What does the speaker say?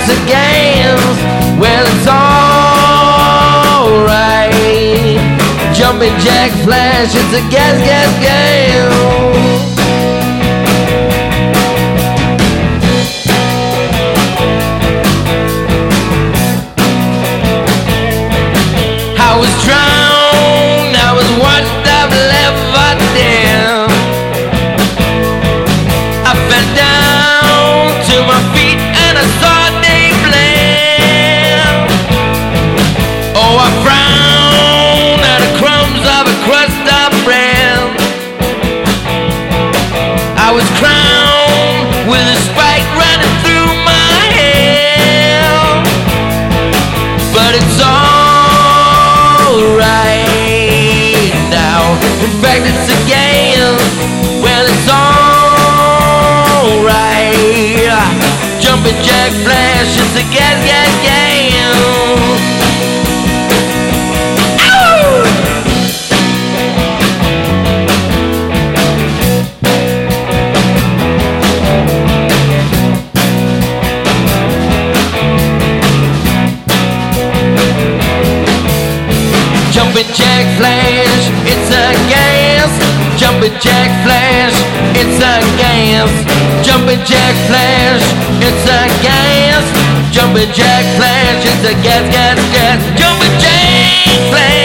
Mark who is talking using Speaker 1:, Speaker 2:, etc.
Speaker 1: it's a gas. Well, it's alright. Jumping jack flash, it's a gas, gas, gas. Frowned at crumbs of a crust of bread. I was crowned with a spike running through my. But it's alright now. In fact, it's a game. Well, it's alright. Jumping jack flash, it's a gas, gas game. Jumping jack flash, it's a gas. Jumping jack flash, it's a gas. Jumping jack flash, it's a gas. Jumping jack flash, it's a gas, gas, gas. Jumping jack flash.